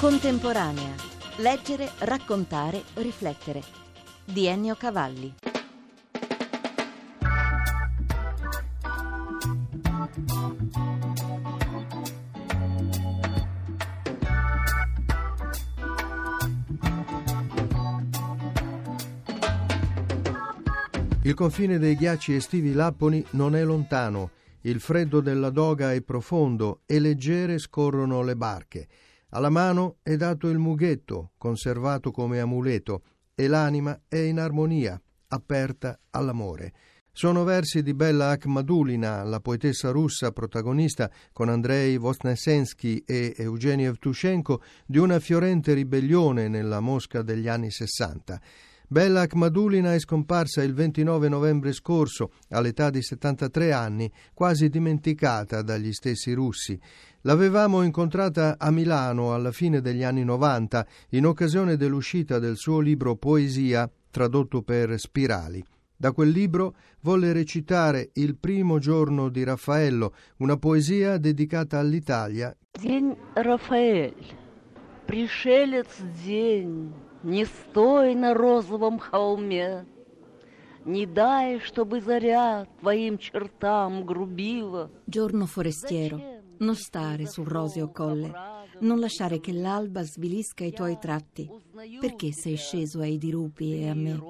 Contemporanea. Leggere, raccontare, riflettere. Di Ennio Cavalli. Il confine dei ghiacci estivi lapponi non è lontano, il freddo della doga è profondo e leggere scorrono le barche. Alla mano è dato il mughetto, conservato come amuleto, e l'anima è in armonia, aperta all'amore. Sono versi di Bella Akhmadulina, la poetessa russa protagonista con Andrei Vosnesensky e Eugenio Evtushenko di una fiorente ribellione nella Mosca degli anni Sessanta. Bella Akhmadulina è scomparsa il 29 novembre scorso, all'età di 73 anni, quasi dimenticata dagli stessi russi. L'avevamo incontrata a Milano alla fine degli anni 90, in occasione dell'uscita del suo libro Poesia, tradotto per Spirali. Da quel libro volle recitare Il primo giorno di Raffaello, una poesia dedicata all'Italia. День Рафаэль, пришелец день, не стой на розовом холме, Не дай, чтобы заря твоим чертам грубила. Giorno forestiero, non stare sul roseo colle, non lasciare che l'alba svilisca i tuoi tratti. Perché sei sceso ai dirupi e a me?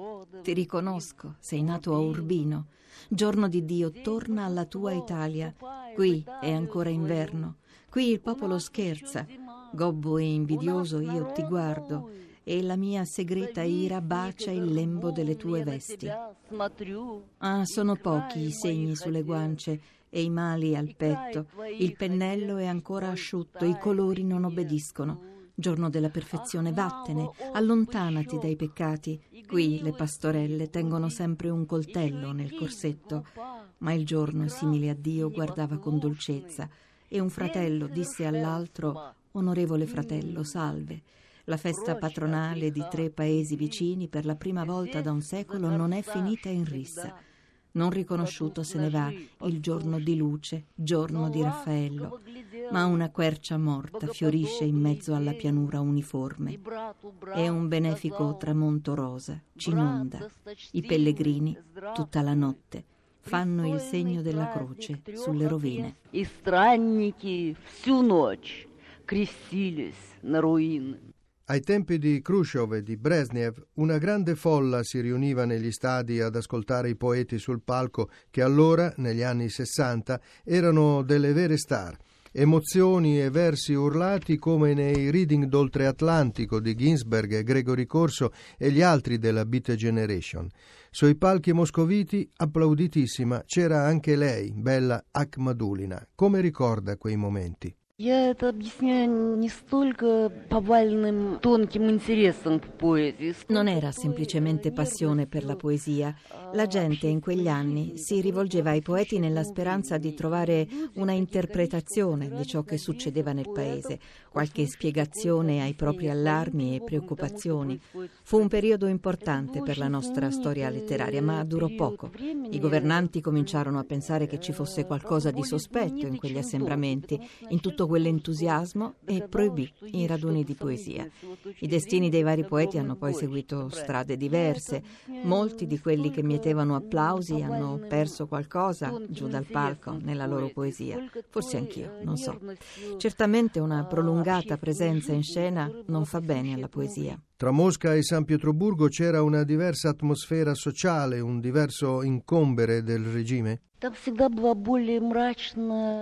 Ti riconosco, sei nato a Urbino. Giorno di Dio, torna alla tua Italia. Qui è ancora inverno. Qui il popolo scherza. Gobbo e invidioso io ti guardo e la mia segreta ira bacia il lembo delle tue vesti. Ah, sono pochi i segni sulle guance e i mali al petto. Il pennello è ancora asciutto, i colori non obbediscono. Giorno della perfezione, vattene, allontanati dai peccati. Qui le pastorelle tengono sempre un coltello nel corsetto, ma il giorno, simile a Dio, guardava con dolcezza e un fratello disse all'altro, Onorevole fratello, salve. La festa patronale di tre paesi vicini per la prima volta da un secolo non è finita in rissa. Non riconosciuto se ne va il giorno di luce, giorno di Raffaello, ma una quercia morta fiorisce in mezzo alla pianura uniforme. È un benefico tramonto rosa, ci inonda. I pellegrini, tutta la notte, fanno il segno della croce sulle rovine. I странники всю ночь крестились на руины. Ai tempi di Khrushchev e di Brezhnev, una grande folla si riuniva negli stadi ad ascoltare i poeti sul palco che allora, negli anni Sessanta, erano delle vere star. Emozioni e versi urlati come nei reading d'Oltreatlantico di Ginsberg e Gregory Corso e gli altri della Beat Generation. Sui palchi moscoviti, applauditissima, c'era anche lei, bella Akhmadulina. Come ricorda quei momenti? Я это объясняю не столько повальным тонким интересом к поэзии. Non era semplicemente passione per la poesia. La gente in quegli anni si rivolgeva ai poeti nella speranza di trovare una interpretazione di ciò che succedeva nel paese, qualche spiegazione ai propri allarmi e preoccupazioni. Fu un periodo importante per la nostra storia letteraria, ma durò poco. I governanti cominciarono a pensare che ci fosse qualcosa di sospetto in quegli assembramenti. In tutto quell'entusiasmo e proibì i raduni di poesia. I destini dei vari poeti hanno poi seguito strade diverse. Molti di quelli che mietevano applausi hanno perso qualcosa giù dal palco nella loro poesia. Forse anch'io, non so. Certamente una prolungata presenza in scena non fa bene alla poesia. Tra Mosca e San Pietroburgo c'era una diversa atmosfera sociale, un diverso incombere del regime?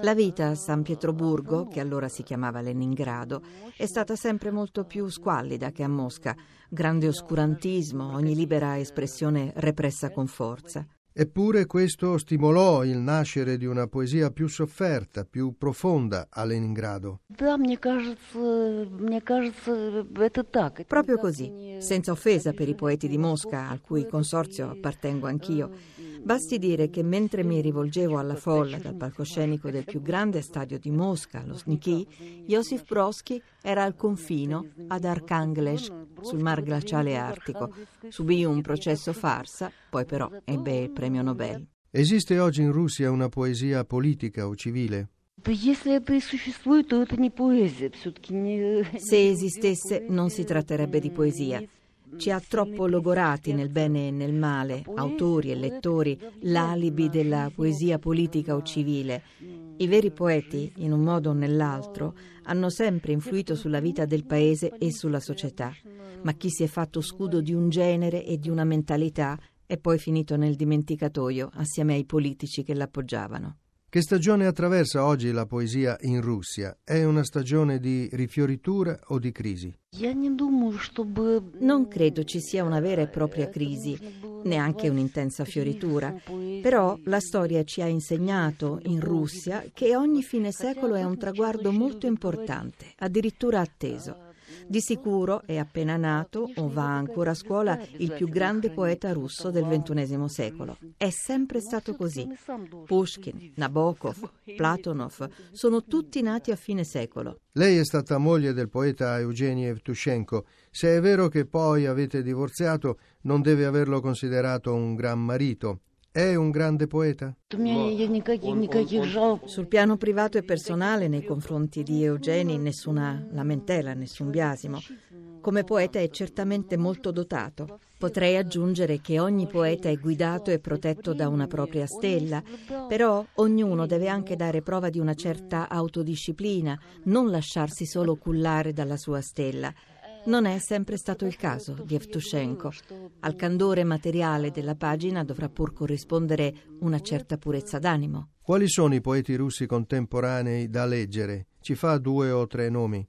La vita a San Pietroburgo, che allora si chiamava Leningrado, è stata sempre molto più squallida che a Mosca. Grande oscurantismo, ogni libera espressione repressa con forza. Eppure questo stimolò il nascere di una poesia più sofferta, più profonda a Leningrado. Proprio così, senza offesa per i poeti di Mosca, al cui consorzio appartengo anch'io. Basti dire che mentre mi rivolgevo alla folla dal palcoscenico del più grande stadio di Mosca, lo Sniki, Josif Brodsky era al confino ad Arkhangelsk, sul mar glaciale artico. Subì un processo farsa, poi però ebbe il premio Nobel. Esiste oggi in Russia una poesia politica o civile? Se esistesse non si tratterebbe di poesia. Ci ha troppo logorati nel bene e nel male, autori e lettori, l'alibi della poesia politica o civile. I veri poeti, in un modo o nell'altro, hanno sempre influito sulla vita del paese e sulla società. Ma chi si è fatto scudo di un genere e di una mentalità è poi finito nel dimenticatoio assieme ai politici che l'appoggiavano. Che stagione attraversa oggi la poesia in Russia? È una stagione di rifioritura o di crisi? Non credo ci sia una vera e propria crisi, neanche un'intensa fioritura. Però la storia ci ha insegnato in Russia che ogni fine secolo è un traguardo molto importante, addirittura atteso. Di sicuro è appena nato o va ancora a scuola il più grande poeta russo del XXI secolo. È sempre stato così. Pushkin, Nabokov, Platonov sono tutti nati a fine secolo. Lei è stata moglie del poeta Eugeni Evtushenko. Se è vero che poi avete divorziato, non deve averlo considerato un gran marito. È un grande poeta? Sul piano privato e personale, nei confronti di Eugeni, nessuna lamentela, nessun biasimo. Come poeta è certamente molto dotato. Potrei aggiungere che ogni poeta è guidato e protetto da una propria stella, però ognuno deve anche dare prova di una certa autodisciplina, non lasciarsi solo cullare dalla sua stella. Non è sempre stato il caso di Evtushenko. Al candore materiale della pagina dovrà pur corrispondere una certa purezza d'animo. Quali sono i poeti russi contemporanei da leggere? Ci fa due o tre nomi?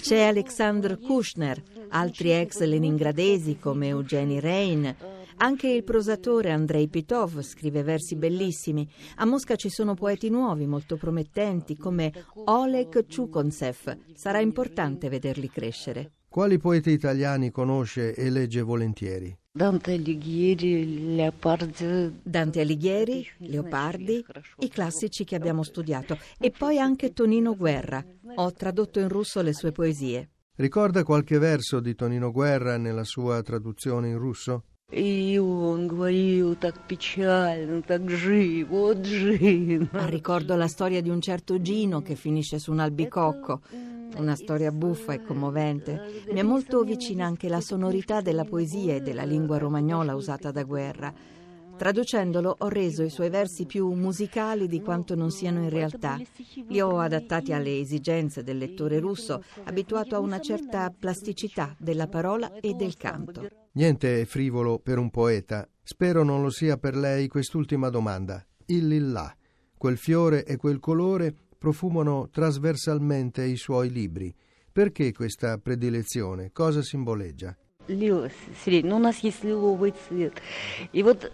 C'è Alexander Kushner, altri ex leningradesi come Eugeni Rein. Anche il prosatore Andrei Pitov scrive versi bellissimi. A Mosca ci sono poeti nuovi molto promettenti come Oleg Chukontsev. Sarà importante vederli crescere. Quali poeti italiani conosce e legge volentieri? Dante Alighieri, Leopardi. Dante Alighieri, Leopardi, i classici che abbiamo studiato. E poi anche Tonino Guerra. Ho tradotto in russo le sue poesie. Ricorda qualche verso di Tonino Guerra nella sua traduzione in russo? И он говорил так печально, так живо, вот живо. Ricordo la storia di un certo Gino che finisce su un albicocco. Una storia buffa e commovente. Mi è molto vicina anche la sonorità della poesia e della lingua romagnola usata da Guerra. Traducendolo ho reso i suoi versi più musicali di quanto non siano in realtà. Li ho adattati alle esigenze del lettore russo, abituato a una certa plasticità della parola e del canto. Niente è frivolo per un poeta. Spero non lo sia per lei quest'ultima domanda. Il lillà, quel fiore e quel colore profumano trasversalmente i suoi libri. Perché questa predilezione? Cosa simboleggia?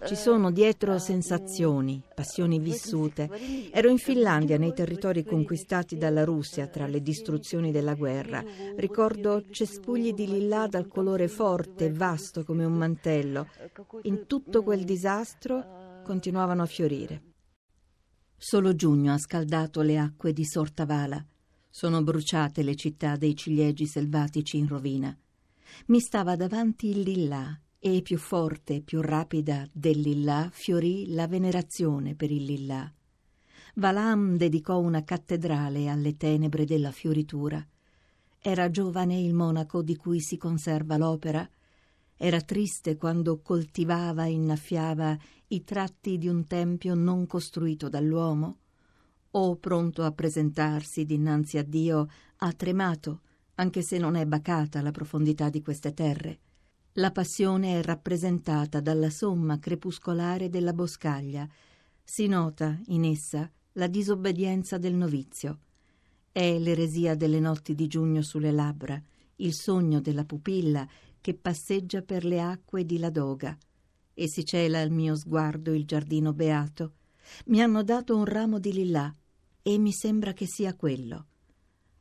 Ci sono dietro sensazioni, passioni vissute. Ero in Finlandia, nei territori conquistati dalla Russia tra le distruzioni della guerra. Ricordo cespugli di lillà dal colore forte e vasto come un mantello. In tutto quel disastro continuavano a fiorire. Solo giugno ha scaldato le acque di Sortavala. Sono bruciate le città dei ciliegi selvatici in rovina mi stava davanti il lillà e più forte e più rapida del lillà fiorì la venerazione per il lillà. Valam dedicò una cattedrale alle tenebre della fioritura. Era giovane il monaco di cui si conserva l'opera. Era triste quando coltivava e innaffiava i tratti di un tempio non costruito dall'uomo. O pronto a presentarsi dinanzi a Dio, ha tremato anche se non è bacata la profondità di queste terre. La passione è rappresentata dalla somma crepuscolare della boscaglia. Si nota in essa la disobbedienza del novizio. È l'eresia delle notti di giugno sulle labbra, il sogno della pupilla che passeggia per le acque di Ladoga. E si cela al mio sguardo il giardino beato. Mi hanno dato un ramo di lillà e mi sembra che sia quello.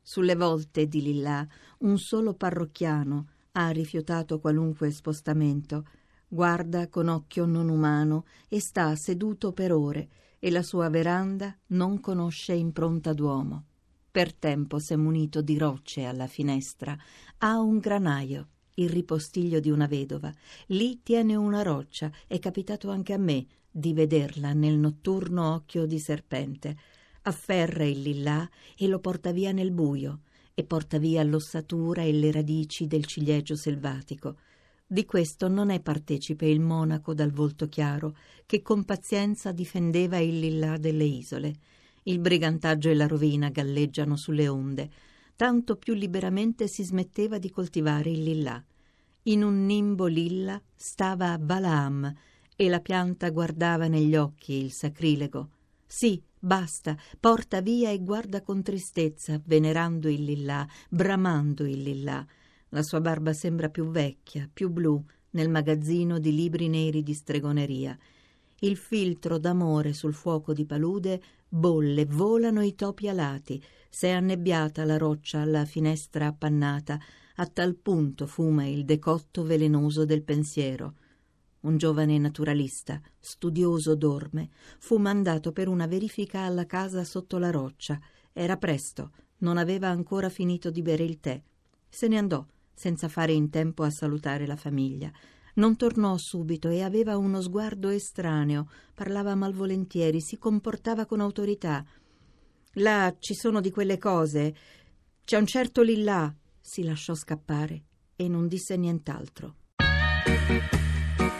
Sulle volte di Lillà un solo parrocchiano ha rifiutato qualunque spostamento, guarda con occhio non umano e sta seduto per ore e la sua veranda non conosce impronta d'uomo. Per tempo s'è munito di rocce alla finestra, ha un granaio, il ripostiglio di una vedova. Lì tiene una roccia, è capitato anche a me, di vederla nel notturno occhio di serpente. Afferra il lillà e lo porta via nel buio e porta via l'ossatura e le radici del ciliegio selvatico. Di questo non è partecipe il monaco dal volto chiaro, che con pazienza difendeva il lillà delle isole. Il brigantaggio e la rovina galleggiano sulle onde, tanto più liberamente si smetteva di coltivare il lillà. In un nimbo lilla stava Balaam e la pianta guardava negli occhi il sacrilego. Sì, basta, porta via e guarda con tristezza, venerando il lillà, bramando il lillà. La sua barba sembra più vecchia, più blu, nel magazzino di libri neri di stregoneria. Il filtro d'amore sul fuoco di palude bolle, volano i topi alati, s'è annebbiata la roccia alla finestra appannata, a tal punto fuma il decotto velenoso del pensiero. Un giovane naturalista, studioso dorme, fu mandato per una verifica alla casa sotto la roccia. Era presto, non aveva ancora finito di bere il tè. Se ne andò, senza fare in tempo a salutare la famiglia. Non tornò subito e aveva uno sguardo estraneo, parlava malvolentieri, si comportava con autorità. Là ci sono di quelle cose. C'è un certo lillà. Si lasciò scappare e non disse nient'altro.